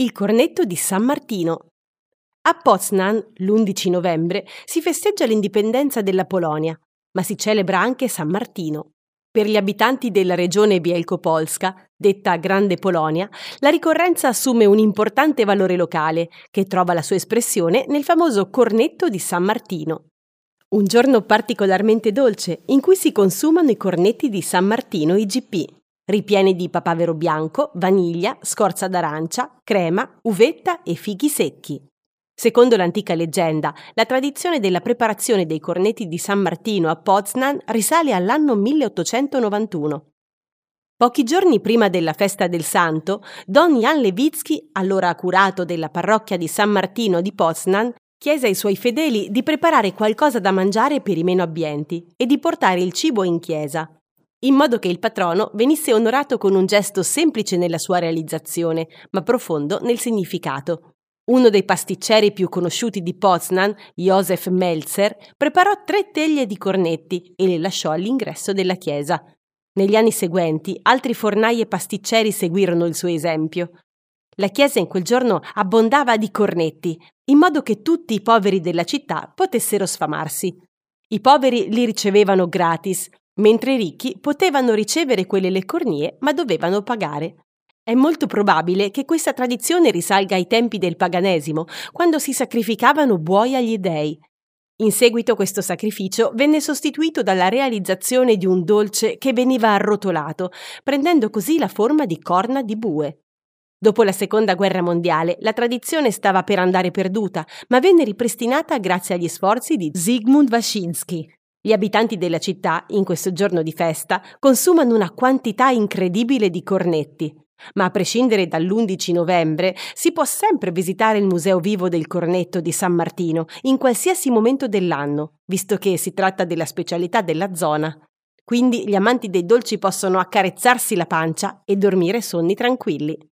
Il cornetto di San Martino. A Poznan, l'11 novembre, si festeggia l'indipendenza della Polonia, ma si celebra anche San Martino. Per gli abitanti della regione Bielkopolska, detta Grande Polonia, la ricorrenza assume un importante valore locale, che trova la sua espressione nel famoso cornetto di San Martino. Un giorno particolarmente dolce, in cui si consumano i cornetti di San Martino IGP, ripieni di papavero bianco, vaniglia, scorza d'arancia, crema, uvetta e fichi secchi. Secondo l'antica leggenda, la tradizione della preparazione dei cornetti di San Martino a Poznan risale all'anno 1891. Pochi giorni prima della festa del santo, Don Jan Levitsky, allora curato della parrocchia di San Martino di Poznan, chiese ai suoi fedeli di preparare qualcosa da mangiare per i meno abbienti e di portare il cibo in chiesa in modo che il patrono venisse onorato con un gesto semplice nella sua realizzazione, ma profondo nel significato. Uno dei pasticceri più conosciuti di Poznan, Josef Melzer, preparò tre teglie di cornetti e le lasciò all'ingresso della chiesa. Negli anni seguenti altri fornai e pasticceri seguirono il suo esempio. La chiesa in quel giorno abbondava di cornetti, in modo che tutti i poveri della città potessero sfamarsi. I poveri li ricevevano gratis, mentre i ricchi potevano ricevere quelle leccornie ma dovevano pagare. È molto probabile che questa tradizione risalga ai tempi del paganesimo, quando si sacrificavano buoi agli dei. In seguito questo sacrificio venne sostituito dalla realizzazione di un dolce che veniva arrotolato, prendendo così la forma di corna di bue. Dopo la seconda guerra mondiale la tradizione stava per andare perduta, ma venne ripristinata grazie agli sforzi di Zygmunt Wasinski, gli abitanti della città, in questo giorno di festa, consumano una quantità incredibile di cornetti. Ma a prescindere dall'11 novembre, si può sempre visitare il Museo Vivo del Cornetto di San Martino in qualsiasi momento dell'anno, visto che si tratta della specialità della zona. Quindi gli amanti dei dolci possono accarezzarsi la pancia e dormire sonni tranquilli.